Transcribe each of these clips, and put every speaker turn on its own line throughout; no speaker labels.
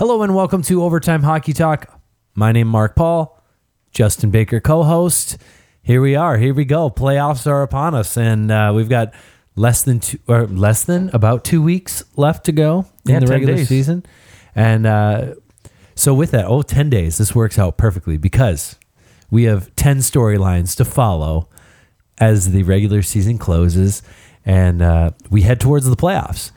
Hello and welcome to Overtime Hockey Talk. My name Mark Paul, Justin Baker co-host. Here we are. Here we go. Playoffs are upon us, and uh, we've got less than two or less than about two weeks left to go in
Yeah,
the regular
days.
season. And uh, so with that, oh, 10 days. This works out perfectly because we have 10 storylines to follow as the regular season closes and uh, we head towards the playoffs.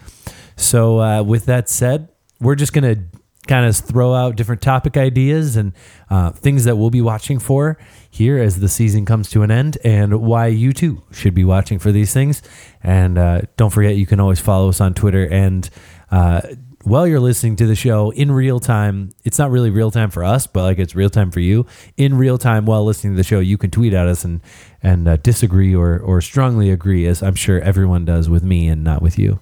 So, uh, with that said, we're just going to kind of throw out different topic ideas and uh, things that we'll be watching for here as the season comes to an end and why you too should be watching for these things. And uh, don't forget, you can always follow us on Twitter and uh, while you're listening to the show in real time, it's not really real time for us, but like it's real time for you. In real time, while listening to the show, you can tweet at us and and uh, disagree or or strongly agree, as I'm sure everyone does with me and not with you.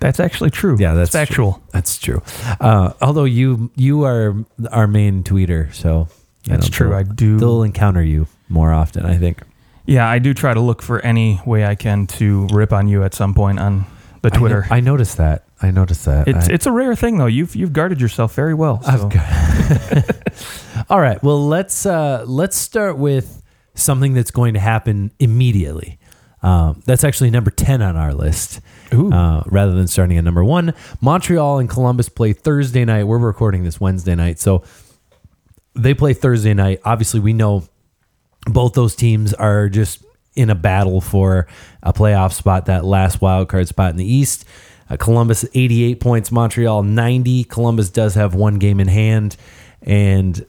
That's actually true.
Yeah, that's
It's factual.
That's true. Uh, although you you are our main tweeter, so
That's true. I do-
They'll encounter you more often, I think.
Yeah, I do try to look for any way I can to rip on you at some point on the Twitter.
I, no- I noticed that. I noticed that.
it's
I-
it's a rare thing though. You've you've guarded yourself very well. So.
I've got- All right. Well, let's uh, let's start with something that's going to happen immediately. Um, that's actually number ten on our list. Uh, rather than starting at number one, Montreal and Columbus play Thursday night. We're recording this Wednesday night, so they play Thursday night. Obviously, we know both those teams are just in a battle for a playoff spot, that last wild card spot in the East. Uh, Columbus 88 points, Montreal 90. Columbus does have one game in hand. And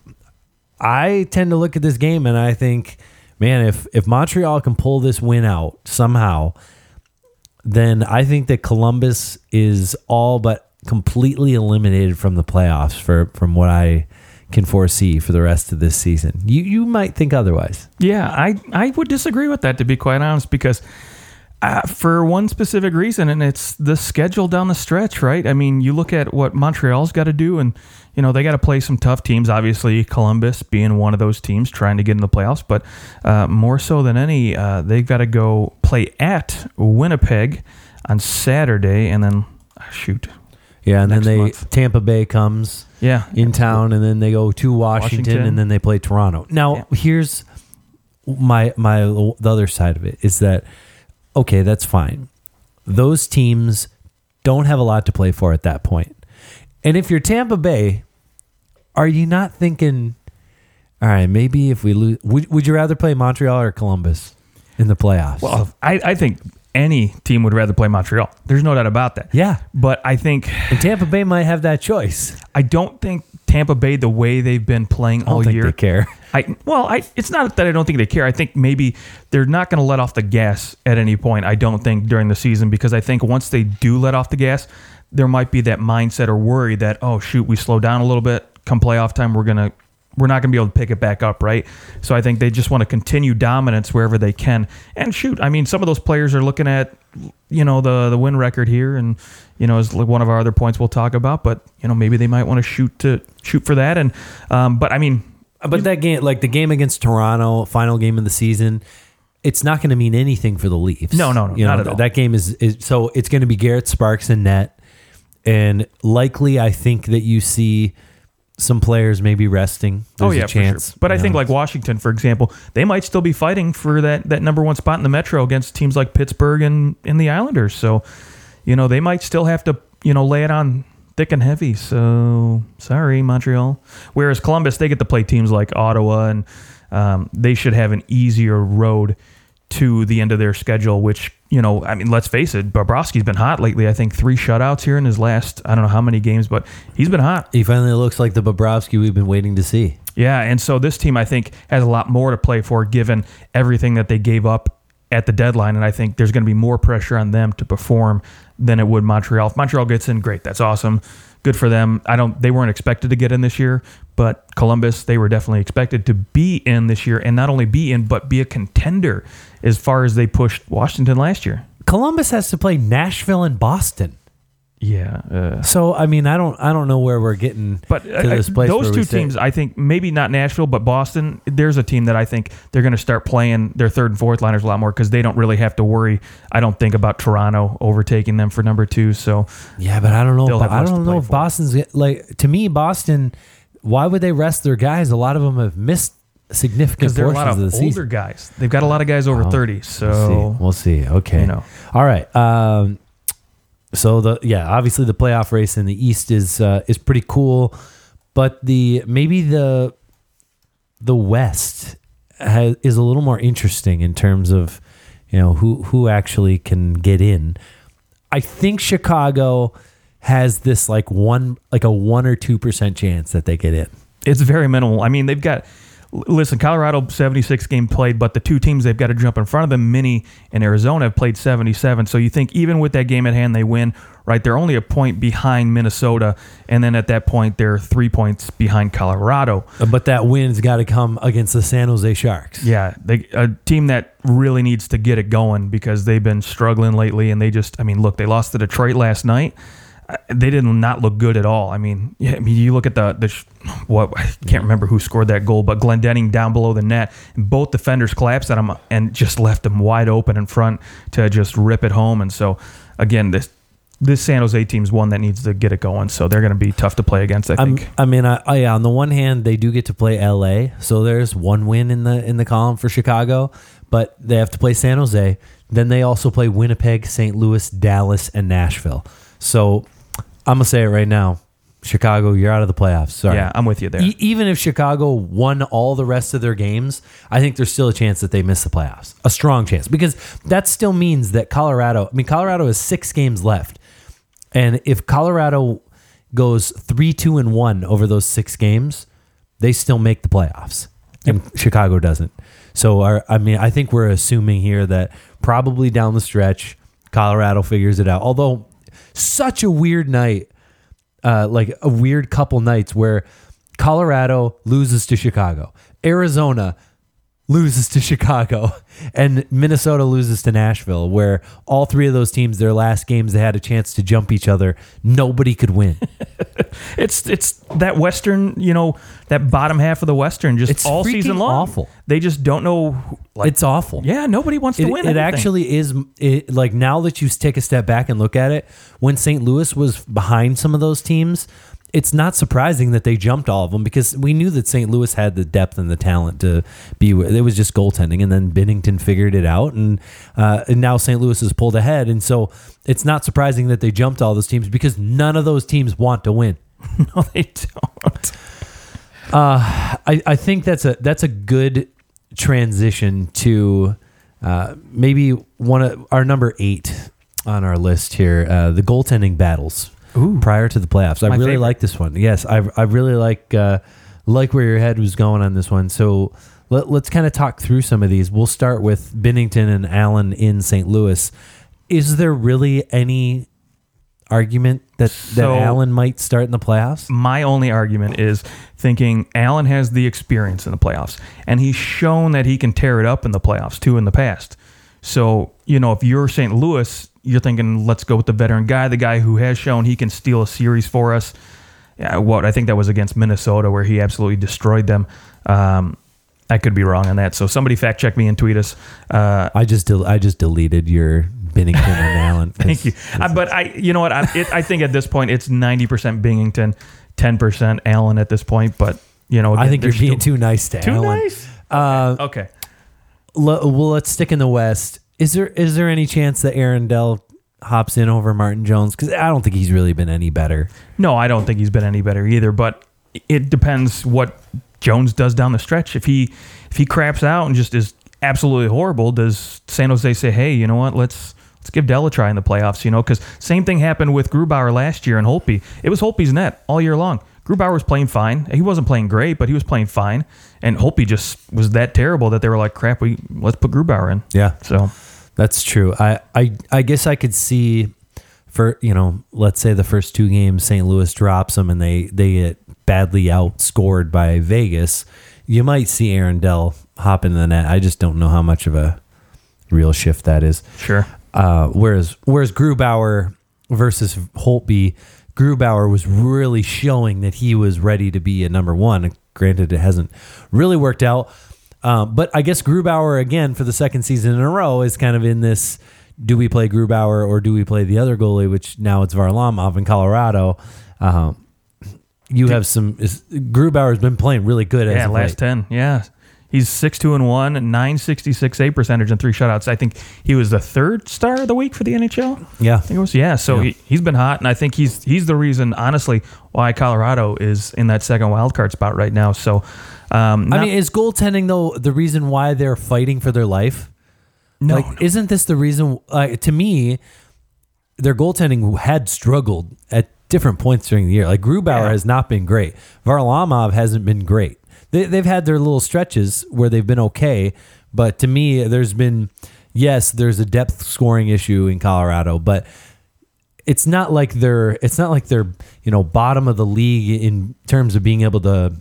I tend to look at this game and I think, man, if, if Montreal can pull this win out somehow, then I think that Columbus is all but completely eliminated from the playoffs for from what I can foresee for the rest of this season. You you might think otherwise.
Yeah, I, I would disagree with that to be quite honest, because uh, for one specific reason, and it's the schedule down the stretch, right? I mean, you look at what Montreal's got to do, and you know they got to play some tough teams. Obviously, Columbus being one of those teams trying to get in the playoffs, but uh, more so than any, uh, they've got to go play at Winnipeg on Saturday, and then ah, shoot,
Yeah, and then they
month.
Tampa Bay comes
yeah,
in town, and then they go to Washington,
Washington.
and then they play Toronto. Now,
Yeah.
here's my my the other side of it is that okay, that's fine. Those teams don't have a lot to play for at that point. And if you're Tampa Bay, are you not thinking, all right, maybe if we lose, would, would you rather play Montreal or Columbus in the playoffs?
Well, I, I think any team would rather play Montreal. There's no doubt about that.
yeah.
But I think
And Tampa Bay might have that choice.
I don't think Tampa Bay the way they've been playing
I don't
all
think
year.
they care.
I well, I it's not that I don't think they care. I think maybe they're not going to let off the gas at any point. I don't think during the season because I think once they do let off the gas, there might be that mindset or worry that oh shoot, we slow down a little bit. Come playoff time, we're gonna we're not going to be able to pick it back up, right? So I think they just want to continue dominance wherever they can. And shoot, I mean, some of those players are looking at, you know, the the win record here, and you know, is one of our other points we'll talk about. But you know, maybe they might want to shoot to shoot for that. And um, but I mean,
But that game, like the game against Toronto, final game of the season, it's not going to mean anything for the Leafs.
No, no, no,
You know,
at all.
That game is, is so it's going to be Garrett Sparks and net, and likely I think that you see some players maybe resting. There's
oh yeah,
a chance.
Sure. But I
you
think like Washington, for example, they might still be fighting for that that number one spot in the Metro against teams like Pittsburgh and and the Islanders. So, you know, they might still have to you know lay it on thick and heavy. So sorry, Montreal. Whereas Columbus, they get to play teams like Ottawa, and um, they should have an easier road to the end of their schedule. Which you know, I mean, let's face it, Bobrovsky's been hot lately. I think three shutouts here in his last I don't know how many games, but he's been hot.
he finally looks like the Bobrovsky we've been waiting to see.
Yeah, and so this team I think has a lot more to play for given everything that they gave up at the deadline and I think there's going to be more pressure on them to perform than it would Montreal. If Montreal gets in, great. That's awesome. Good for them. I don't they weren't expected to get in this year, but Columbus they were definitely expected to be in this year and not only be in but be a contender as far as they pushed Washington last year.
Columbus has to play Nashville and Boston.
Yeah. Uh,
So I mean, I don't I don't know where we're getting
but
to
uh,
this place
those two teams, I think maybe not Nashville, but Boston. There's a team that I think they're going to start playing their third and fourth liners a lot more because they don't really have to worry. I don't think about Toronto overtaking them for number two. So
Yeah, but I don't know. But I don't know if. Boston's like to me. Boston, why would they rest their guys? A lot of them have missed significant
because there are a lot
of
of
the
older
season.
guys, they've got a lot of guys over
Oh,
thirty. So
We'll see. We'll see. Okay.
you know.
All right. Um, so the yeah, obviously the playoff race in the East is uh, is pretty cool, but the maybe the the West has, is a little more interesting in terms of you know who who actually can get in. I think Chicago has this like one like a one or two percent chance that they get in.
It's very minimal. I mean, they've got. Listen, Colorado 76 game played, but the two teams they've got to jump in front of them, Mini and Arizona, have played 77. So you think even with that game at hand, they win, right? They're only a point behind Minnesota, and then at that point, they're three points behind Colorado.
Uh, but that win's got to come against the San Jose Sharks.
Yeah, they, a team that really needs to get it going because they've been struggling lately, and they just, I mean, look, they lost to Detroit last night. They did not look good at all. I mean, yeah, I mean, you look at the the what I can't remember who scored that goal, but Glendening down below the net, and both defenders collapsed at him and just left him wide open in front to just rip it home. And so, again, this this San Jose team's one that needs to get it going, so they're going to be tough to play against. I
I'm,
think.
I mean, I, I, on the one hand, they do get to play L.A., so there's one win in the in the column for Chicago, but they have to play San Jose. Then they also play Winnipeg, St. Louis, Dallas, and Nashville. So I'm gonna say it right now, Chicago, you're out of the playoffs. Sorry.
Yeah, I'm with you there.
E- even if Chicago won all the rest of their games, I think there's still a chance that they miss the playoffs. A strong chance because that still means that Colorado. I mean, Colorado has six games left, and if Colorado goes three, two, and one over those six games, they still make the playoffs, and Chicago doesn't. So, our, I mean, I think we're assuming here that probably down the stretch, Colorado figures it out. Although, such a weird night uh, like a weird couple nights where Colorado loses to Chicago, Arizona loses to Chicago, and Minnesota loses to Nashville, where all three of those teams, their last games, they had a chance to jump each other. Nobody could win.
It's it's that western, you know, that bottom half of the western, just
It's
all season long.
awful.
They just don't know. Like,
it's awful.
yeah, nobody wants to win.
it
anything.
actually is it, like now that you take a step back and look at it, when St. Louis was behind some of those teams, it's not surprising that they jumped all of them because we knew that St. Louis had the depth and the talent to be. It was just goaltending, and then Binnington figured it out, and, uh, and now St. Louis has pulled ahead, and so it's not surprising that they jumped all those teams because none of those teams want to win.
no, they don't.
I, I think that's a that's a good transition to uh, maybe one of our number eight on our list here, uh, the goaltending battles prior to the playoffs. I
My
really
favorite.
like this one. Yes, I, I really like uh, like where your head was going on this one. So let, let's kind of talk through some of these. We'll start with Binnington and Allen in St. Louis. Is there really any argument that, that Allen might start in the playoffs?
My only argument is thinking Allen has the experience in the playoffs, and he's shown that he can tear it up in the playoffs too in the past. So you know, if you're St. Louis, you're thinking, let's go with the veteran guy, the guy who has shown he can steal a series for us. Yeah, what I think that was against Minnesota, where he absolutely destroyed them. Um, I could be wrong on that. So somebody fact check me and tweet us. Uh,
I just del- I just deleted your Binnington and Allen.
Thank you. Uh, but I, you know what? I, it, I think at this point it's ninety percent Binnington, ten percent Allen at this point. But you know,
I think you're being too nice to
too
Allen.
nice.
Uh,
Okay.
l- well, let's stick in the West. Is there is there any chance that Aaron Dell hops in over Martin Jones? Because I don't think he's really been any better.
No, I don't think he's been any better either. But it depends what Jones does down the stretch. If he if he craps out and just is absolutely horrible, does San Jose say, hey, you know what? Let's let's give Dell a try in the playoffs. You know, because same thing happened with Grubauer last year and Holtby. It was Holtby's net all year long. Grubauer was playing fine. He wasn't playing great, but he was playing fine. And Holtby just was that terrible that they were like, crap, we let's put Grubauer in.
Yeah,
So
that's true. I I I guess I could see for you know, let's say the first two games St. Louis drops them and they they get badly outscored by Vegas. You might see Aaron Dell hop into the net. I just don't know how much of a real shift that is.
sure.
Uh, whereas whereas Grubauer, versus Holtby, Grubauer was really showing that he was ready to be a number one. Granted, it hasn't really worked out. Um, but I guess Grubauer, again, for the second season in a row, is kind of in this do we play Grubauer or do we play the other goalie, which now it's Varlamov in Colorado. Um, you have some. Is, Grubauer's been playing really good.
Yeah,
as
last
late.
ten. Yeah, he's six two and one, nine sixty six a percentage and three shutouts. I think he was the third star of the week for the NHL.
Yeah,
I think it was yeah. So
Yeah.
He, he's been hot, and I think he's he's the reason, honestly, why Colorado is in that second wild card spot right now. So, um,
I
not-
mean, is goaltending though the reason why they're fighting for their life?
no,
like, isn't this the reason? Like, to me, their goaltending had struggled at different points during the year. Like Grubauer
Yeah.
has not been great. Varlamov hasn't been great. They, they've had their little stretches where they've been okay, but to me, there's been yes, there's a depth scoring issue in Colorado, but it's not like they're it's not like they're you know bottom of the league in terms of being able to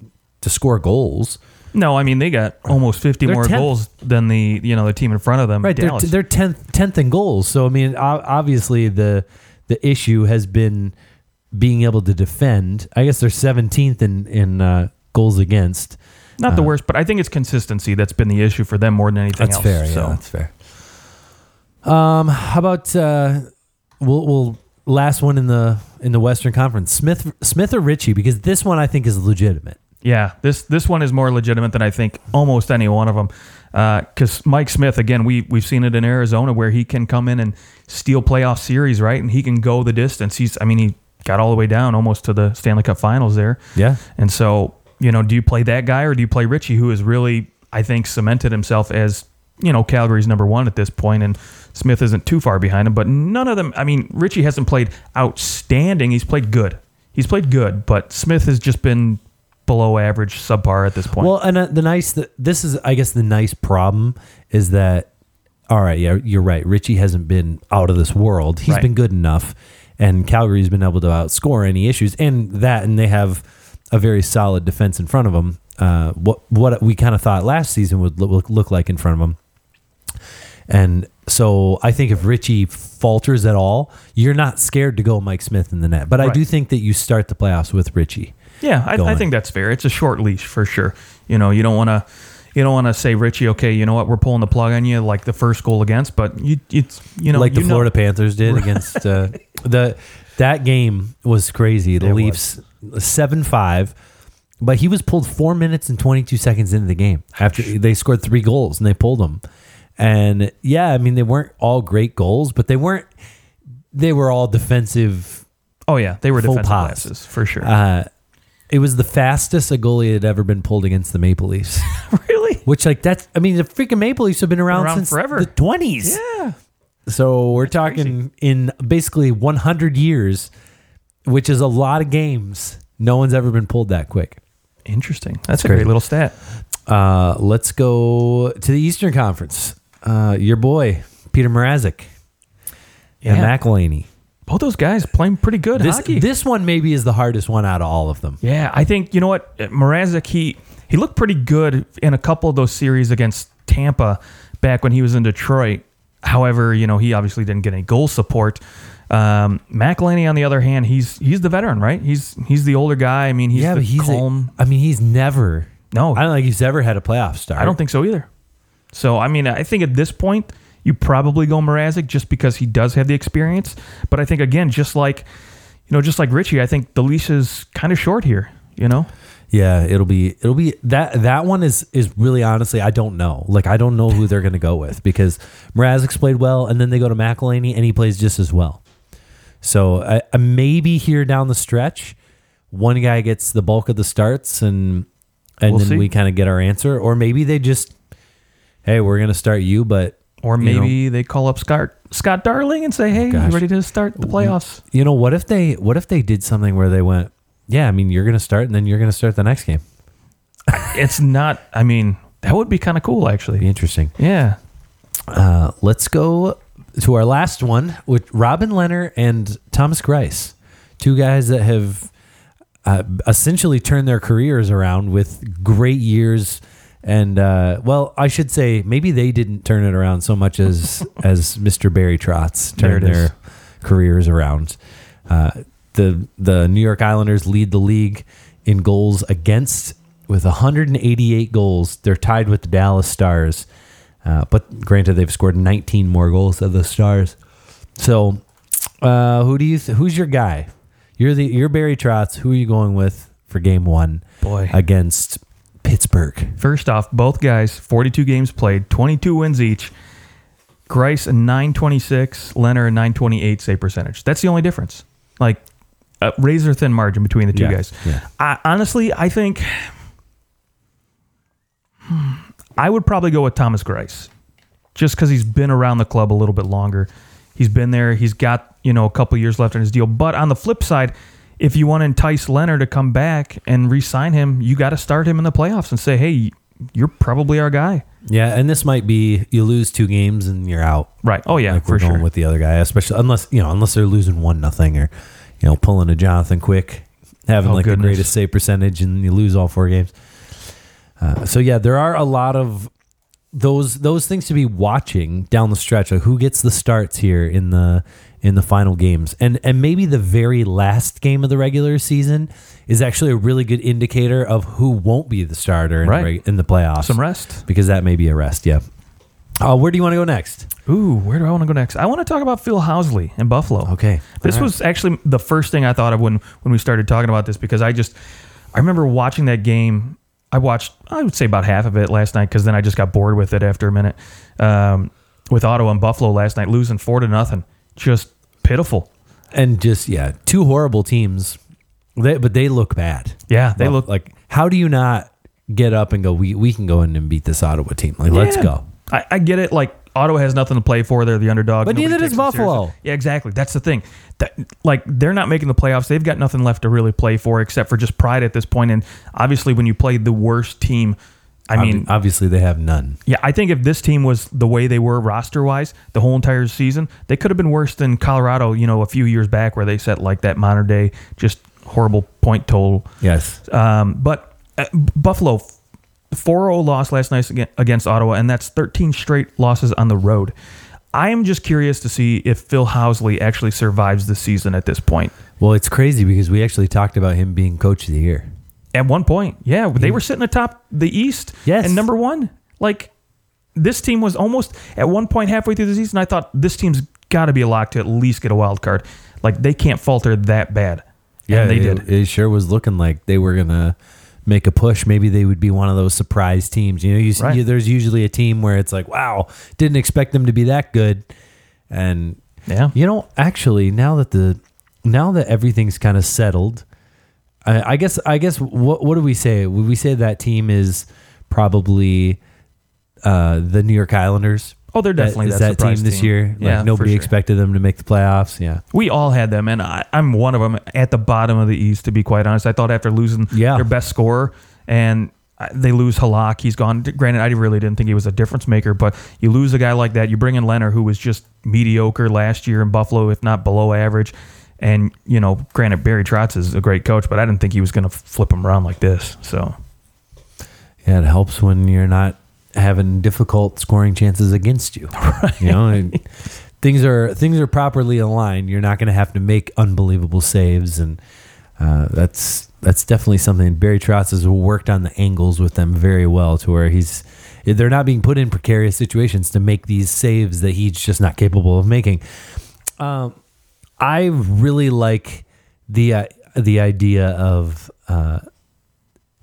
to score goals.
no. I mean, they got almost fifty
They're
more
10th.
goals than the you know the team in front of them.
Right, they're,
Dallas.
they're tenth tenth in goals. So I mean, o- obviously the the issue has been being able to defend. I guess they're seventeenth in in uh, goals against.
not the worst, but I think it's consistency that's been the issue for them more than anything
That's
else.
fair.
So
Yeah, that's fair. Um, how about uh, we'll we'll last one in the in the Western Conference, Smith Smith or Rittich, because this one I think is legitimate.
Yeah, this this one is more legitimate than I think almost any one of them. Because uh, Mike Smith, again, we we've seen it in Arizona where he can come in and steal playoff series, right? And he can go the distance. He's, I mean, he got all the way down almost to the Stanley Cup Finals there.
Yeah,
And so, you know, do you play that guy or do you play Rittich, who has really, I think, cemented himself as you know Calgary's number one at this point, and Smith isn't too far behind him. But none of them. I mean, Rittich hasn't played outstanding. He's played good. He's played good, but Smith has just been below average, subpar at this point.
Well, and uh, the nice, th- this is, I guess, the nice problem is that, all right, yeah, you're right. Rittich hasn't been out of this world. He's
Right.
been good enough, and Calgary's been able to outscore any issues, and that, and they have a very solid defense in front of them. Uh, what what we kind of thought last season would look, look like in front of them, and so I think if Rittich falters at all, you're not scared to go Mike Smith in the net. But I
Right.
do think that you start the playoffs with Rittich.
Yeah, I, I think that's fair. It's a short leash for sure. You know, you don't want to, you don't want to say Rittich, okay, you know what, we're pulling the plug on you like the first goal against, but you, it's you know,
like the
you know-
Florida Panthers did against uh, the that game was crazy. The
It
Leafs seven five, but he was pulled four minutes and twenty two seconds into the game after they scored three goals and they pulled him. And yeah, I mean they weren't all great goals, but they weren't. They were all defensive.
Oh yeah, they were defensive
pass.
lapses for sure.
Uh, it was the fastest a goalie had ever been pulled against the Maple Leafs.
really?
Which like that's I mean the freaking Maple Leafs have been around,
Around
since
forever.
the twenties.
Yeah.
So we're talking in basically 100 years, which is a lot of games. No one's ever been pulled that quick.
Interesting. That's a great little stat.
Uh, let's go to the Eastern Conference. Uh, your boy Peter Mrazek and
Yeah.
McElhinney.
Both those guys playing pretty good
This
hockey.
this one maybe is the hardest one out of all of them.
yeah, I think you know what Mrazek he he looked pretty good in a couple of those series against Tampa back when he was in Detroit. However, you know he obviously didn't get any goal support. Um, McElhinney, on the other hand, he's he's the veteran, right? He's he's the older guy. I mean, he's
yeah,
the
he's
calm.
I mean, he's never.
no,
I don't think he's ever had a playoff start.
I don't think so either. So I mean, I think at this point you probably go Mrazek just because he does have the experience. But I think again, just like you know, just like Rittich, I think the leash is kind of short here. You know,
Yeah, it'll be it'll be that that one is is really honestly I don't know. Like I don't know who they're going to go with because Mrazek's played well, and then they go to McElhinney and he plays just as well. So I, I maybe here down the stretch, one guy gets the bulk of the starts, and and
We'll
then
see.
we kind of get our answer, or maybe they just, hey, we're going to start you, but
or
you
maybe they call up Scott Scott Darling and say, "Hey,
Gosh.
you ready to start the playoffs?"
you know what if they what if they did something where they went, yeah, I mean you're going to start, and then you're going to start the next game.
it's not. I mean, that would be kind of cool,
Be
actually.
interesting.
Yeah.
Uh, let's go to our last one with Robin Lehner and Thomas Greiss, two guys that have uh, essentially turned their careers around with great years. And uh, well, I should say maybe they didn't turn it around so much as as Mr. Barry Trotz
There
turned
is.
their careers around. Uh, the the New York Islanders lead the league in goals against with 188 goals. They're tied with the Dallas Stars, uh, but granted, they've scored 19 more goals than the Stars. So, uh, who do you? Th- who's your guy? You're the you're Barry Trotz. Who are you going with for Game One?
Boy.
against Pittsburgh.
First off, both guys, 42 games played, 22 wins each. Greiss a 926, Lehner a 928 save percentage. That's the only difference. Like a razor thin margin between the two
Yeah,
guys.
yeah.
I, honestly, I think hmm, I would probably go with Thomas Greiss, just because he's been around the club a little bit longer. He's been there. He's got you know a couple years left in his deal. But on the flip side, if you want to entice Lehner to come back and re-sign him, you got to start him in the playoffs and say, hey, you're probably our guy.
Yeah, and this might be you lose two games and you're out.
Right. Oh yeah,
like
for
we're going
sure.
with the other guy, especially unless you know unless they're losing one nothing or you know pulling a Jonathan Quick, having
Oh,
like
goodness.
the greatest save percentage and you lose all four games. Uh, so yeah, there are a lot of those those things to be watching down the stretch. Like who gets the starts here in the in the final games, and and maybe the very last game of the regular season is actually a really good indicator of who won't be the starter in,
Right.
the, in the playoffs.
Some rest.
because that may be a rest. Yeah. Uh, where do you want to go next?
Ooh, where do I want to go next? I want to talk about Phil Housley in Buffalo.
Okay.
This
right.
was actually the first thing I thought of when when we started talking about this because I just I remember watching that game. I watched I would say about half of it last night because then I just got bored with it after a minute. Um, with Ottawa and Buffalo last night losing four to nothing, just pitiful.
and just yeah, two horrible teams. They, but they look bad.
Yeah, they
Well,
look
like how do you not get up and go? We we can go in and beat this Ottawa team. Like let's go.
I, I get it. Like Ottawa has nothing to play for; they're the underdog.
But
Nobody
neither
takes
does
them seriously.
Buffalo.
Yeah, exactly. That's the thing. That like they're not making the playoffs. They've got nothing left to really play for except for just pride at this point. And obviously, when you play the worst team, I mean,
Obvi- obviously they have none.
yeah, I think if this team was the way they were roster wise the whole entire season, they could have been worse than Colorado. You know, a few years back where they set like that modern day just horrible point total.
Yes.
Um, but uh, Buffalo, 4 0 loss last night against Ottawa, and that's 13 straight losses on the road. I am just curious to see if Phil Housley actually survives the season at this point.
Well, it's crazy because we actually talked about him being coach of the year.
At one point, yeah, they were sitting atop the East
Yes.
and number one. Like, this team was almost at one point halfway through the season. I thought this team's got to be a lock to at least get a wild card. Like, they can't falter that bad. and they
it,
did.
It sure was looking like they were gonna make a push. Maybe they would be one of those surprise teams. You know, you,
Right.
you there's usually a team where it's like, wow, didn't expect them to be that good, and
Yeah.
you know, actually, now that the now that everything's kind of settled, I, I guess I guess what what do we say? Would we say that team is probably uh, the New York Islanders?
Oh, they're definitely
is
that
that,
surprise
team this
team.
year. Like
Yeah, for
nobody
sure.
expected them to make the playoffs. Yeah,
We all had them, and I, I'm one of them at the bottom of the East. To be quite honest, I thought after losing
Yeah.
their best scorer and they lose Halak, he's gone. Granted, I really didn't think he was a difference maker, but you lose a guy like that. You bring in Lehner, who was just mediocre last year in Buffalo, if not below average. And you know, granted, Barry Trotz is a great coach, but I didn't think he was going to flip him around like this. So
yeah. It helps when you're not having difficult scoring chances against you. You know, and things are things are properly aligned. You're not going to have to make unbelievable saves, and uh, that's that's definitely something. Barry Trotz has worked on the angles with them very well, to where he's they're not being put in precarious situations to make these saves that he's just not capable of making. Um, I really like the uh, the idea of uh,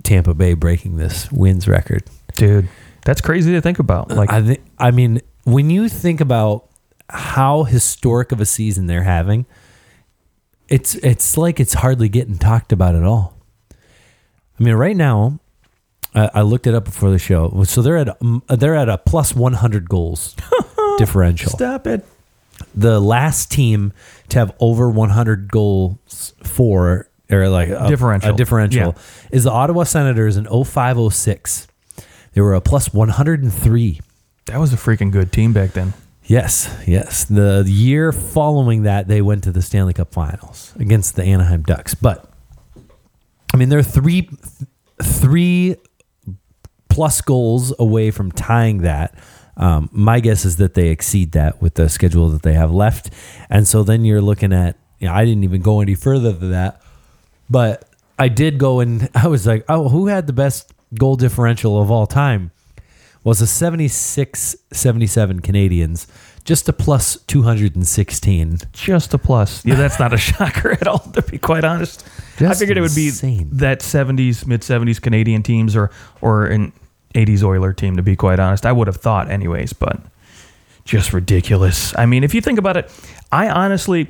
Tampa Bay breaking this wins record.
dude, that's crazy to think about. Like,
I think I mean when you think about how historic of a season they're having, it's it's like it's hardly getting talked about at all. I mean, right now, I, I looked it up before the show. So they're at um, they're at a plus one hundred goals differential.
stop it.
The last team to have over one hundred goals for or like a
Differential.
a differential
Yeah.
is the Ottawa Senators in 0506. They were a plus one hundred and three.
That was a freaking good team back then.
Yes, yes. The year following that, they went to the Stanley Cup Finals against the Anaheim Ducks. But I mean, they're three, three plus goals away from tying that. Um, my guess is that they exceed that with the schedule that they have left, and so then you're looking at. You know, I didn't even go any further than that, but I did go and I was like, oh, who had the best goal differential of all time? Was the 76 77 Canadiens, just a plus 216.
Just a plus. Yeah, that's not a shocker at all, to be quite honest. I
Just
figured it would be that 70s, mid 70s Canadian teams or, or an 80s Oiler team, to be quite honest. I would have thought, anyways, but just ridiculous. I mean, if you think about it, I honestly,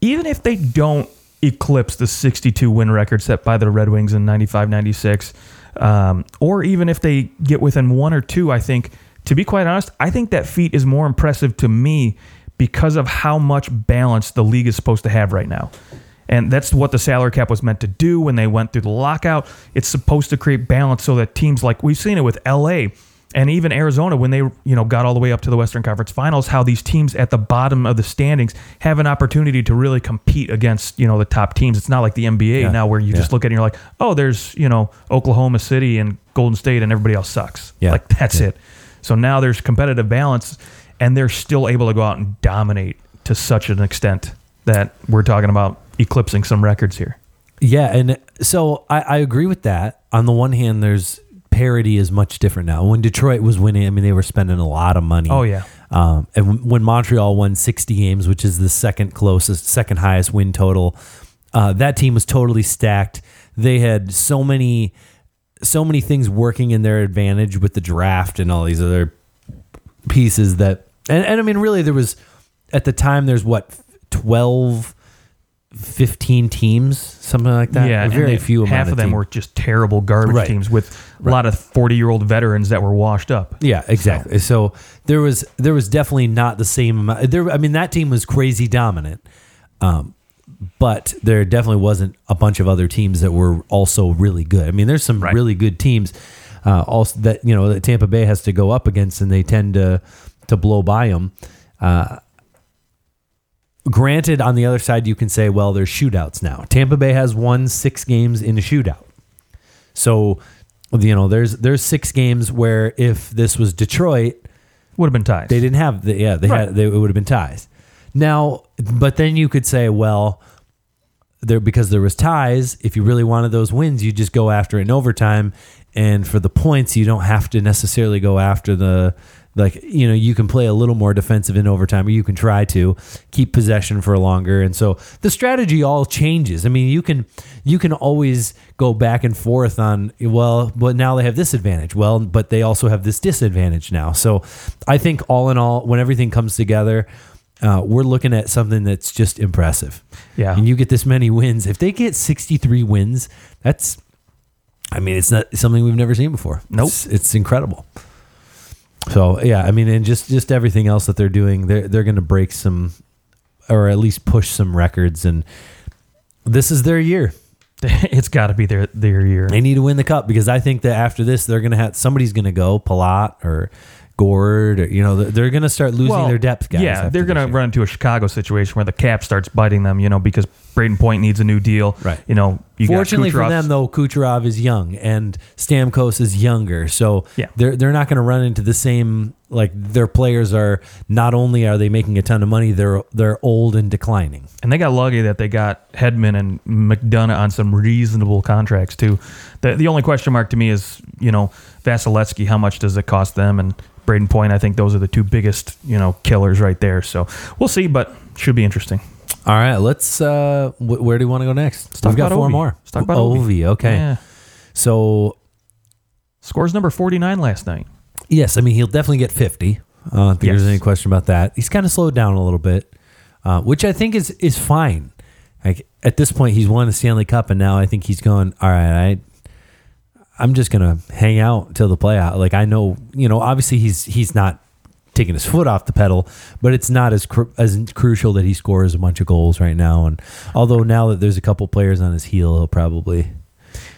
even if they don't eclipse the 62 win record set by the Red Wings in 95 96, um, or even if they get within one or two, I think, to be quite honest, I think that feat is more impressive to me because of how much balance the league is supposed to have right now. And that's what the salary cap was meant to do when they went through the lockout. It's supposed to create balance so that teams like we've seen it with LA and even Arizona when they, you know, got all the way up to the Western Conference Finals, how these teams at the bottom of the standings have an opportunity to really compete against, you know, the top teams. It's not like the NBA
Yeah.
now where you just look at it and you're like, "Oh, there's, you know, Oklahoma City and Golden State and everybody else sucks."
Yeah.
Like that's
Yeah.
it. So now there's competitive balance and they're still able to go out and dominate to such an extent that we're talking about eclipsing some records here.
Yeah, and so I, I agree with that. On the one hand, there's parity is much different now. When Detroit was winning, I mean, they were spending a lot of money.
Oh, yeah.
Um, and when Montreal won 60 games, which is the second closest, second highest win total, uh, that team was totally stacked. They had so many, so many things working in their advantage with the draft and all these other pieces that, and, and I mean, really, there was at the time, there's what 12, 15 teams, something like that.
yeah,
a very
they-
few.
Half of them
team.
were just terrible garbage
Right.
teams with a lot of forty-year-old veterans that were washed up.
Yeah, exactly. So, there was there was definitely not the same amount. There, I mean, that team was crazy dominant, um, but there definitely wasn't a bunch of other teams that were also really good. I mean, there's some
Right.
really good teams, uh, also that you know that Tampa Bay has to go up against, and they tend to to blow by them. Uh, granted, on the other side, you can say, well, there's shootouts now. Tampa Bay has won six games in a shootout. So, you know, there's there's six games where if this was Detroit,
Would have been ties.
they didn't have the yeah they
Right.
had they, it would have been ties. Now, but then you could say, well, there because there was ties. If you really wanted those wins, you just go after it in overtime, and for the points, you don't have to necessarily go after the like you know you can play a little more defensive in overtime, or you can try to keep possession for longer, and so the strategy all changes. I mean, you can you can always go back and forth on well, but now they have this advantage. Well, but they also have this disadvantage now. So I think all in all, when everything comes together. Uh, we're looking at something that's just impressive.
Yeah.
And you get this many wins. If they get 63 wins, that's, I mean, it's not something we've never seen before.
Nope.
It's, it's incredible. So yeah, I mean, and just just everything else that they're doing, they're they're going to break some, or at least push some records, and this is their year.
it's got to be their their year.
They need to win the cup because I think that after this, they're going to have somebody's going to go Palat or Gourde, or you know, they're, they're going to start losing their depth guys.
Yeah, they're going to run into a Chicago situation where the cap starts biting them, you know, because Brayden Point needs a new deal.
Right.
You know, you
Fortunately for them, though, Kucherov is young and Stamkos is younger, so
Yeah.
they're they're not going to run into the same like their players are. Not only are they making a ton of money, they're they're old and declining.
And they got lucky that they got Hedman and McDonagh on some reasonable contracts too. The the only question mark to me is, you know, Vasilevskiy, how much does it cost them? And Brayden Point, I think those are the two biggest, you know, killers right there. So we'll see, but should be interesting.
All right, let's. Uh, wh- where do you want to go next?
Let's talk
We've got
about
four
Ovi.
more.
Let's talk about
Ovi.
Ovi.
Okay,
Yeah.
so
Scores number 49 last night.
yes, I mean he'll definitely get fifty. Uh, I don't think there's
Yes.
any question about that. He's kind of slowed down a little bit, uh, which I think is is fine. Like at this point, he's won a Stanley Cup, and now I think he's going. All right, I I'm just gonna hang out till the playoff. Like I know, you know, obviously he's he's not taking his foot off the pedal, but it's not as cru- as crucial that he scores a bunch of goals right now. And although now that there's a couple players on his heel, he'll probably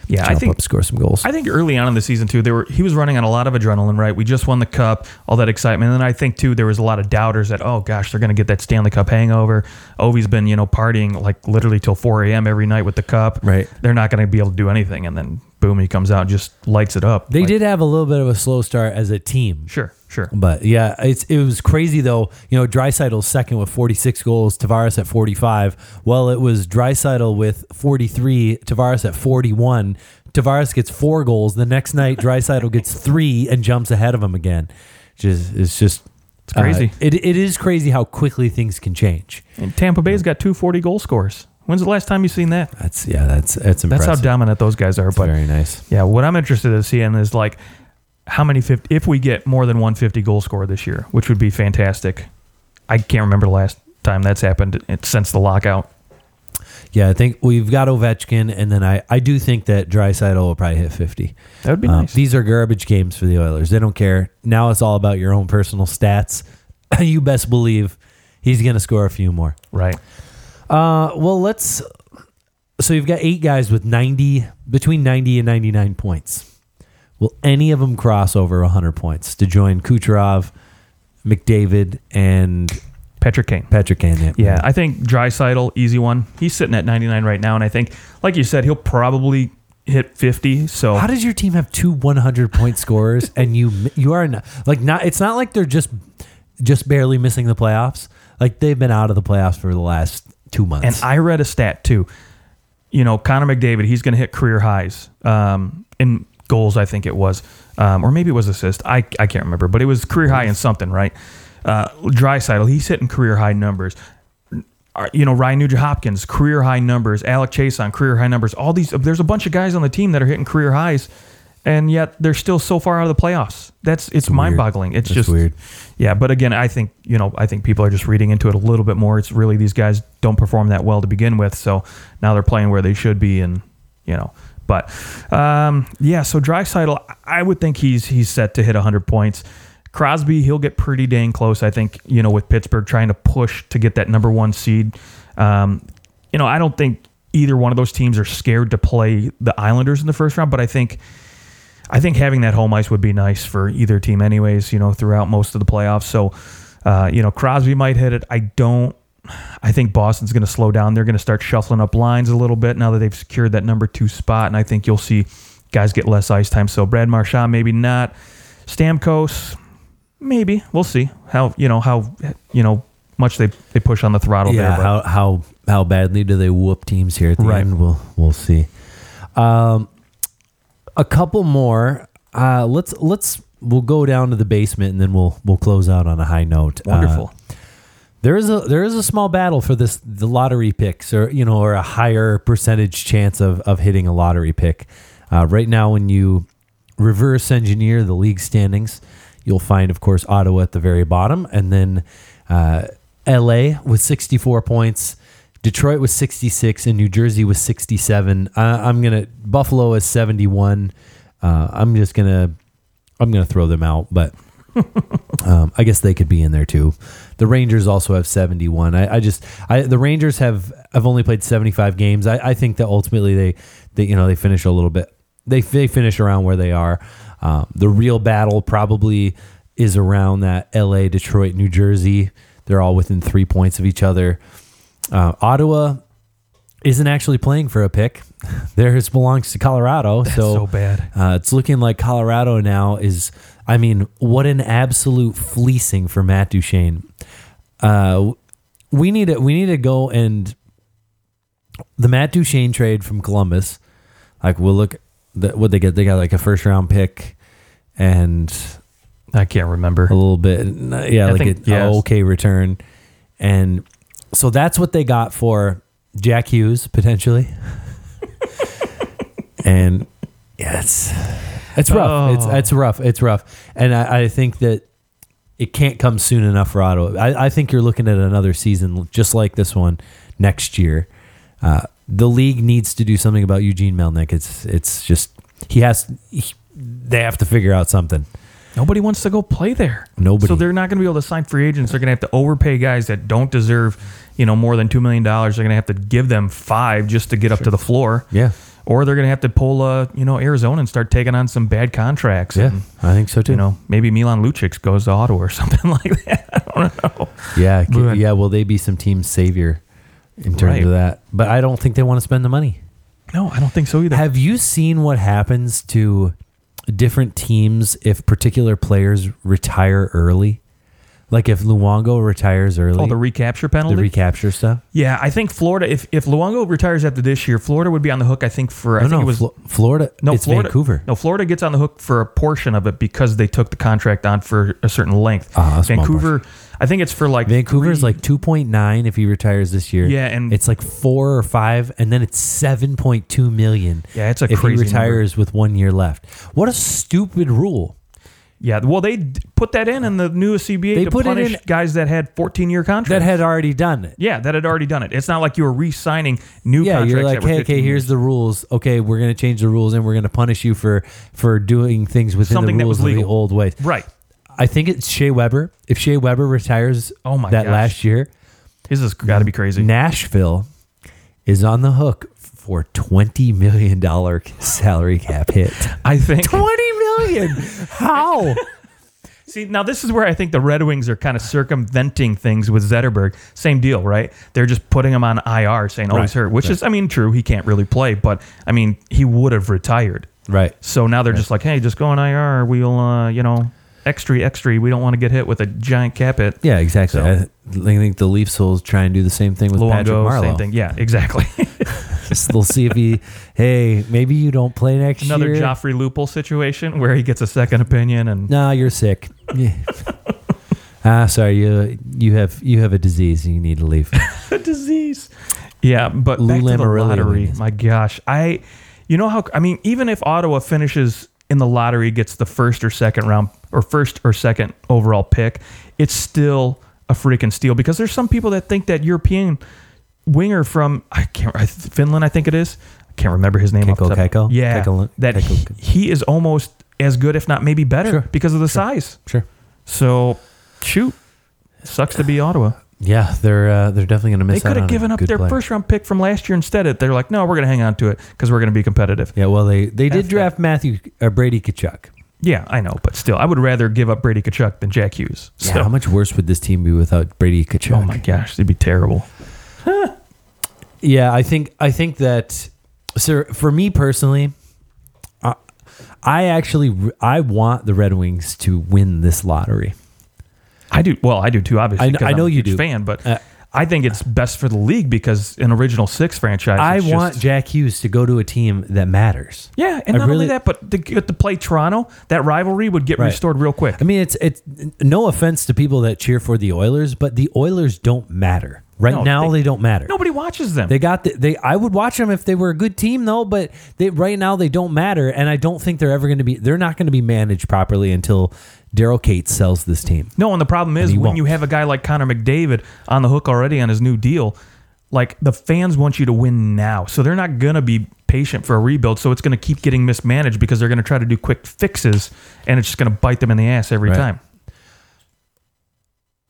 Yeah, I think
up, score some goals.
I think early on in the season too, they were he was running on a lot of adrenaline. Right, we just won the cup, all that excitement, and then I think too there was a lot of doubters that oh gosh they're going to get that Stanley Cup hangover. Ovi's been you know partying like literally till 4 a.m. every night with the cup.
Right.
they're not going to be able to do anything, and then boom, he comes out and just lights it up.
They
Like,
did have a little bit of a slow start as a team.
Sure, sure.
But yeah, it's it was crazy though. You know, Draisaitl's second with 46 goals, Tavares at 45. Well, it was Draisaitl with 43, Tavares at 41. Tavares gets four goals. The next night, Draisaitl gets three and jumps ahead of him again. Just it's just it's
crazy.
Uh, it, it is crazy how quickly things can change.
And Tampa Bay's got two 40 goal scores. When's the last time you've seen that?
That's yeah, that's that's impressive.
That's how dominant those guys are.
It's
But
very nice.
yeah, what I'm interested in seeing is like how many 50, if we get more than 150 goal score this year, which would be fantastic. I can't remember the last time that's happened since the lockout.
Yeah, I think we've got Ovechkin, and then I, I do think that Draisaitl will probably hit 50.
That would be
Um,
nice.
These are garbage games for the Oilers. They don't care. Now it's all about your own personal stats. you best believe he's going to score a few more.
right.
Uh, well, let's. So you've got eight guys with 90, between 90 and 99 points. Will any of them cross over 100 points to join Kucherov, McDavid, and
Patrick Kane.
Patrick Kane?
Yeah, Yeah, I think Draisaitl, easy one. He's sitting at 99 right now, and I think, like you said, he'll probably hit 50. So
How does your team have two 100 point scorers and you you are not, like not it's not like they're just just barely missing the playoffs. Like they've been out of the playoffs for the last 2 months.
And I read a stat too. You know, Connor McDavid, he's going to hit career highs um, in goals, I think it was, um, or maybe it was assist. I, I can't remember, but it was career high in something, right? Uh, Draisaitl, he's hitting career high numbers. You know, Ryan Nugent Hopkins, career high numbers. Alex Chiasson career high numbers. All these, there's a bunch of guys on the team that are hitting career highs, and yet they're still so far out of the playoffs. That's it's mind boggling. It's
That's
just
weird.
yeah, but again, I think you know, I think people are just reading into it a little bit more. It's really these guys don't perform that well to begin with, so now they're playing where they should be, and you know. But um, yeah, so Draisaitl, I would think he's he's set to hit 100 points. Crosby, he'll get pretty dang close. I think you know with Pittsburgh trying to push to get that number one seed. Um, you know, I don't think either one of those teams are scared to play the Islanders in the first round, but I think I think having that home ice would be nice for either team, anyways. You know, throughout most of the playoffs. So, uh, you know, Crosby might hit it. I don't. I think Boston's going to slow down. They're going to start shuffling up lines a little bit now that they've secured that number two spot, and I think you'll see guys get less ice time. So Brad Marchand, maybe not. Stamkos, maybe. We'll see how you know how you know much they, they push on the throttle
yeah,
there. But
how how how badly do they whoop teams here at the
Right.
end? We'll we'll see. Um, a couple more. Uh, let's let's we'll go down to the basement and then we'll we'll close out on a high note. Uh,
wonderful.
there is a there is a small battle for this the lottery picks or you know or a higher percentage chance of of hitting a lottery pick. Uh, right now, when you reverse engineer the league standings, you'll find, of course, Ottawa at the very bottom, and then uh, L.A. with 64 points, Detroit was 66, and New Jersey was 67. Uh, I'm gonna Buffalo is 71. Uh, I'm just gonna I'm gonna throw them out, but um, I guess they could be in there too. The Rangers also have 71. I, I just, I, the Rangers have have only played 75 games. I, I think that ultimately they, they, you know, they finish a little bit. They they finish around where they are. Um, the real battle probably is around that L.A., Detroit, New Jersey. They're all within three points of each other. Uh, Ottawa isn't actually playing for a pick. Theirs belongs to Colorado. so
so bad.
uh, it's looking like Colorado now is. I mean, what an absolute fleecing for Matt Duchene. Uh, we need to we need to go and the Matt Duchene trade from Columbus. Like we'll look the, what they get. They got like a first round pick and
I can't remember.
a little bit, yeah,
I
like
think-
a, a
yes.
okay return, and so that's what they got for Jack Hughes potentially, and yeah, it's it's rough. It's
Oh.
it's rough. It's rough, and I, I think that it can't come soon enough for Ottawa. I, I think you're looking at another season just like this one next year. Uh, the league needs to do something about Eugene Melnyk. It's it's just he has he, they have to figure out something.
Nobody wants to go play there.
Nobody.
So they're not going to be able to sign free agents. They're going to have to overpay guys that don't deserve, you know, more than two million dollars. They're going to have to give them five just to get up to the floor.
Yeah.
Or they're going to have to pull, uh, you know, Arizona and start taking on some bad contracts.
Yeah,
And,
I think so too.
you know, maybe Milan Lucic goes to Ottawa or something like that. I don't know.
yeah,
But-
yeah. Will they be some team savior in terms
Right.
of that? But I don't think they want to spend the money.
No, I don't think so either.
Have you seen what happens to different teams if particular players retire early? Like if Luongo retires early,
oh, the recapture penalty, the
recapture stuff.
yeah, I think Florida. If if Luongo retires after this year, Florida would be on the hook. I think for I think
no,
it was
Flo- Florida.
no
it's
Florida.
Vancouver.
No, Florida gets on the hook for a portion of it because they took the contract on for a certain length.
Ah, small
Vancouver, I think it's for like
Vancouver's
three-
like two point nine if he retires this year.
Yeah, and-
it's like four or five, and then it's seven point two million.
Yeah, it's a
if
crazy
he retires with one year left. What a stupid rule!
yeah. Well, they d- put that in in the newest CBA
They
to
put it
punish
in-
guys that had 14 year contracts.
That had already done it.
yeah, that had already done it. It's not like you were re-signing new
Yeah,
contracts.
you're like,
that were
hey,
15
okay, here's the rules. Okay, we're gonna change the rules, and we're gonna punish you for for doing things within
Something
the
that
rules
was
of the
legal.
old ways.
right.
I think it's Shea Weber. If Shea Weber retires,
Oh my
that
gosh.
last year,
This has got to be crazy.
Nashville is on the hook for twenty million dollar salary cap hit.
I think.
Twenty million? How?
See, now this is where I think the Red Wings are kind of circumventing things with Zetterberg. Same deal, right? They're just putting him on IR, saying, "Oh, he's
Right,
hurt," which is, I mean, true. He can't really play, but I mean, he would have retired.
right.
So now they're just like, "Hey, just go on IR. We'll, uh, you know, extra, extra. We don't want to get hit with a giant cap hit."
Yeah, exactly.
So-
I think the Leafs will try and do the same thing with Patrick
Luongo,
Marleau.
same thing. Yeah, exactly.
They'll see if he, hey, maybe you don't play next
Another
year.
Joffrey Lupul situation where he gets a second opinion and
No, you're sick. Yeah. ah, sorry. You you have you have a disease and you need to leave.
a disease. Yeah, but
Lou
back to the lottery. My gosh, I, you know how I mean, even if Ottawa finishes in the lottery, gets the first or second round or first or second overall pick, it's still a freaking steal because there's some people that think that European winger from I can't Finland, I think it is. I can't remember his name. Kakko.
Kakko?
Yeah,
Kakko-
that
Kakko-
he, he is almost as good, if not maybe better,
Sure.
because of the size.
sure.
So, shoot, sucks to be Ottawa.
Yeah, they're uh, they're definitely going to
They
miss.
could
out They could
have
a
given up their
player.
first round pick from last year instead. Of, they're like, no, we're going to hang on to it because we're going to be competitive.
Yeah, well, they they did
that.
draft Matthew uh, Brady Tkachuk.
Yeah, I know, but still, I would rather give up Brady Tkachuk than Jack Hughes.
Yeah, how much worse would this team be without Brady Tkachuk?
oh my gosh, it'd be terrible.
Yeah, I think I think that sir for me personally I, I actually I want the Red Wings to win this lottery.
I do. Well, I do too. Obviously,
I kn-
'cause
I
I'm
know
a
you
huge
do.
fan, but
Uh,
I think it's best for the league because an original six franchise.
I want
just-
Jack Hughes to go to a team that matters.
yeah, and
I
not
really-
only that, but to get to play Toronto, that rivalry would get
Right.
restored real quick.
I mean, it's it's no offense to people that cheer for the Oilers, but the Oilers don't matter right
No,
now.
they-
They, don't matter.
Nobody watches them.
They got the, they. I would watch them if they were a good team, though. But they right now they don't matter, and I don't think they're ever going to be. They're not going to be managed properly until Daryl Katz sells this team.
No, and the problem is
he
when
won't.
you have a guy like Connor McDavid on the hook already on his new deal, like the fans want you to win now. So they're not going to be patient for a rebuild. So it's going to keep getting mismanaged because they're going to try to do quick fixes and it's just going to bite them in the ass every
Right.
time.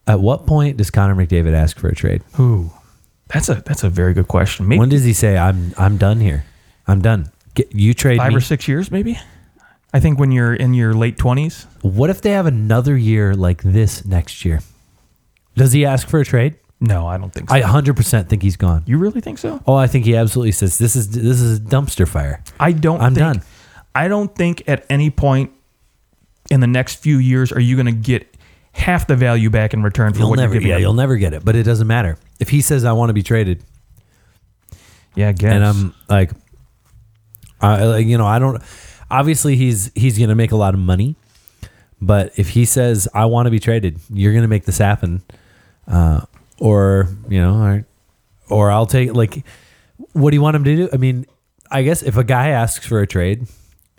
At what point does Connor McDavid ask for a trade?
Ooh. That's a that's a very good question. Maybe
When does he say I'm I'm done here? I'm done. Get, you trade
five
me.
or six years, maybe. I think when you're in your late twenties.
What if they have another year like this next year? Does he ask for a trade?
No, I don't think so.
I 100% think he's gone.
you really think so?
Oh, I think he absolutely says this is this is a dumpster fire.
I don't.
I'm
think,
done.
I don't think at any point in the next few years are you going to get half the value back in return for
You'll
what
never,
you're giving.
yeah,
up.
you'll never get it. But it doesn't matter if he says I want to be traded,
Yeah, I guess.
and I'm like, I like you know I don't. Obviously, he's he's gonna make a lot of money, but if he says I want to be traded, you're gonna make this happen, uh, or you know, or, or I'll take like, what do you want him to do? I mean, I guess if a guy asks for a trade,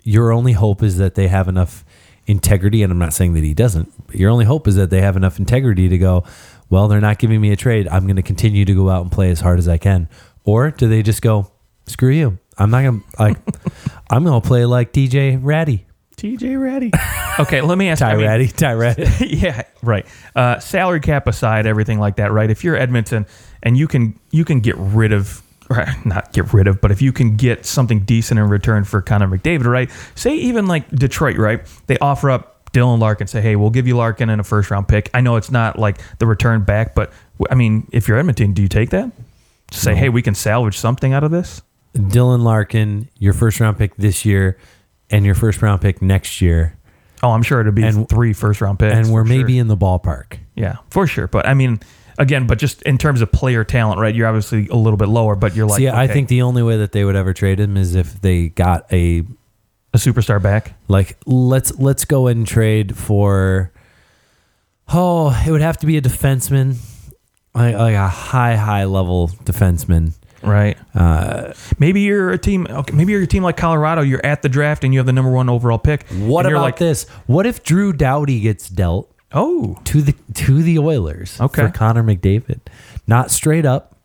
your only hope is that they have enough integrity, and I'm not saying that he doesn't. But your only hope is that they have enough integrity to go. Well, they're not giving me a trade. I'm going to continue to go out and play as hard as I can. Or do they just go, screw you? I'm not going to like. I'm going to play like DJ Rattie,
TJ Rattie. okay, let me ask.
Ty
I mean,
Rattie, Ty Rattie.
yeah, right. Uh, salary cap aside, everything like that, right? If you're Edmonton and you can you can get rid of or not get rid of, but if you can get something decent in return for Connor McDavid, right? Say even like Detroit, right? They offer up Dylan Larkin, say, hey, we'll give you Larkin and a first round pick. I know it's not like the return back, but I mean, if you're Edmonton, do you take that? Say, hey, we can salvage something out of this.
Dylan Larkin, your first round pick this year, and your first round pick next year,
Oh, I'm sure it'll be
And-
three first round picks.
and we're
for sure.
maybe in the ballpark.
Yeah, for sure. But I mean, again, but just in terms of player talent, right? You're obviously a little bit lower, but you're like,
See, I think the only way that they would ever trade him is if they got a
a superstar back.
like let's let's go and trade for oh it would have to be a defenseman like, like a high high level defenseman
Right.
uh,
Maybe you're a team. Okay, maybe you're a team like Colorado. You're at the draft and you have the number one overall pick.
what about
like,
this what if Drew Doughty gets dealt
Oh,
to the to the Oilers
Okay.
for Connor McDavid not straight up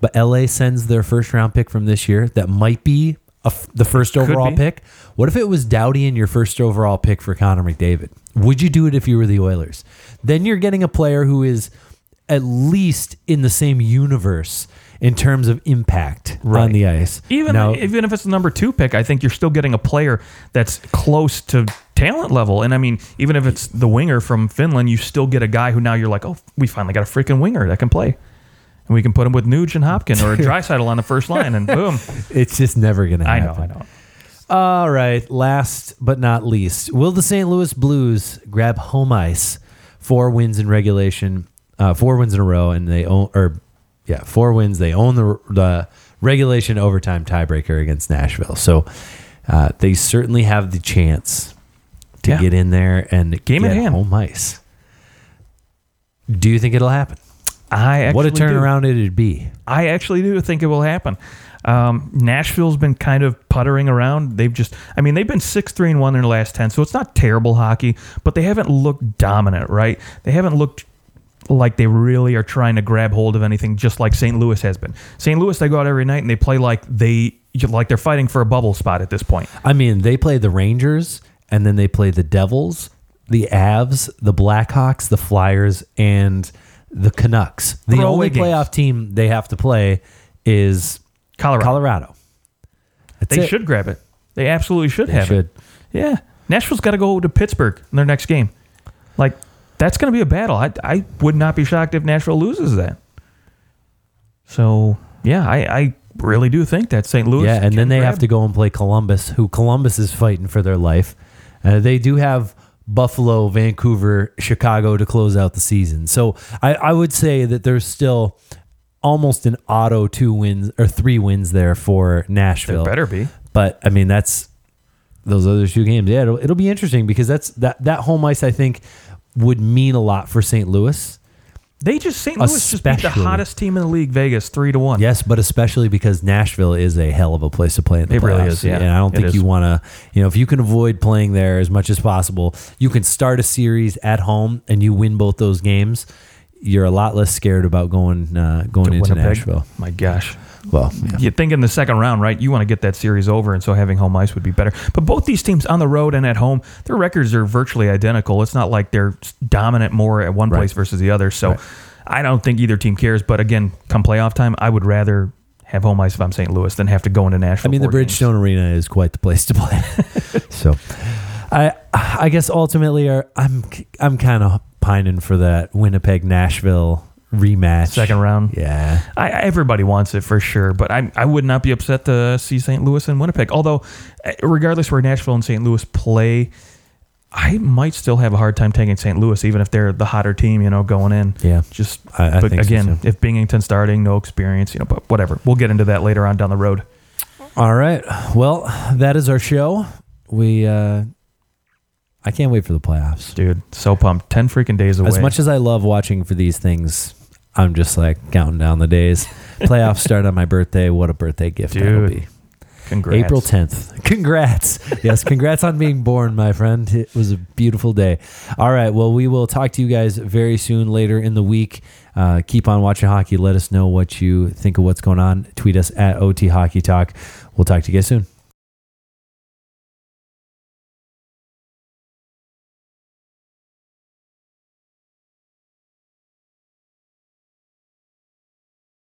but LA sends their first round pick from this year that might be a f the first overall pick what if it was Doughty and your first overall pick for Connor McDavid would you do it if you were the Oilers then you're getting a player who is at least in the same universe in terms of impact
right.
on the ice
even
Now-
even if it's the number two pick, I think you're still getting a player that's close to talent level. And I mean, even if it's the winger from Finland, you still get a guy who now you're like, oh, we finally got a freaking winger that can play. And we can put him with Nuge and Hopkin or Draisaitl on the first line, and boom.
it's just never gonna happen.
I know, I know.
All right. Last but not least, will the St. Louis Blues grab home ice? Four wins in regulation, uh, four wins in a row, and they own, or yeah, four wins. They own the the regulation overtime tiebreaker against Nashville. So uh, they certainly have the chance to
Yeah.
get in there and
Game
get
hand.
home ice. Do you think it'll happen?
I actually
what a
do.
turnaround it'd be.
I actually do think it will happen. Um, Nashville's been kind of puttering around. They've just, I mean, they've been six three and one in their last ten, so it's not terrible hockey, but they haven't looked dominant, right? They haven't looked like they really are trying to grab hold of anything, just like St. Louis has been. St. Louis, they go out every night and they play like they like they're fighting for a bubble spot at this point.
I mean, they play the Rangers and then they play the Devils, the Avs, the Blackhawks, the Flyers, and the Canucks. The
Throwaway
only playoff team they have to play is
Colorado,
Colorado. That's
they
it.
should grab it. They absolutely should
They
have
should.
it. Yeah, Nashville's got to go to Pittsburgh in their next game. Like that's going to be a battle. I I would not be shocked if Nashville loses that. So yeah, I I really do think that St. Louis.
Yeah, and then they
grab-
have to go and play Columbus, who Columbus is fighting for their life. Uh, they do have Buffalo, Vancouver, Chicago to close out the season. So I, I would say that there's still almost an auto two wins or three wins there for
There
Nashville.
better be.
But I mean, that's those other two games. Yeah, it'll, it'll be interesting because that's that that home ice. I think would mean a lot for St. Louis.
They just St. Louis just beat the
Especially-
hottest team in the league, Vegas, three to one.
Yes, but especially because Nashville is a hell of a place to play in the
It really
playoffs.
is, yeah.
And I don't
It
think
is.
you want to, you know, if you can avoid playing there as much as possible, you can start a series at home and you win both those games. You're a lot less scared about going uh, going
To
into
Winnipeg.
Nashville.
My gosh.
Well, yeah.
You think in the second round, right? You want to get that series over, and so having home ice would be better. But both these teams on the road and at home, their records are virtually identical. It's not like they're dominant more at one
Right.
place versus the other. So
Right.
I don't think either team cares. But again, come playoff time, I would rather have home ice if I'm St. Louis than have to go into Nashville.
I mean, the. Bridgestone Arena is quite the place to play. so, I I guess ultimately, uh, I'm I'm kind of pining for that Winnipeg Nashville rematch.
second round.
yeah.
I, everybody wants it for sure, but I, I would not be upset to see St. Louis and Winnipeg. Although, eh, regardless where Nashville and St. Louis play, I might still have a hard time taking St. Louis, even if they're the hotter team, you know, going in.
Yeah.
Just,
I- I
but
think so,
again,
too.
if Binnington starting, no experience, you know, but whatever. We'll get into that later on down the road.
All right. Well, that is our show. We uh I can't wait for the playoffs.
Dude, so pumped. 10 freaking days away.
As much as I love watching for these things, I'm just like counting down the days. Playoffs start on my birthday. What a birthday gift that'll be.
Congrats.
April 10th. Congrats. yes, congrats on being born, my friend. It was a beautiful day. All right. Well, we will talk to you guys very soon later in the week. Uh, keep on watching hockey. Let us know what you think of what's going on. Tweet us at OT Hockey Talk. We'll talk to you guys soon.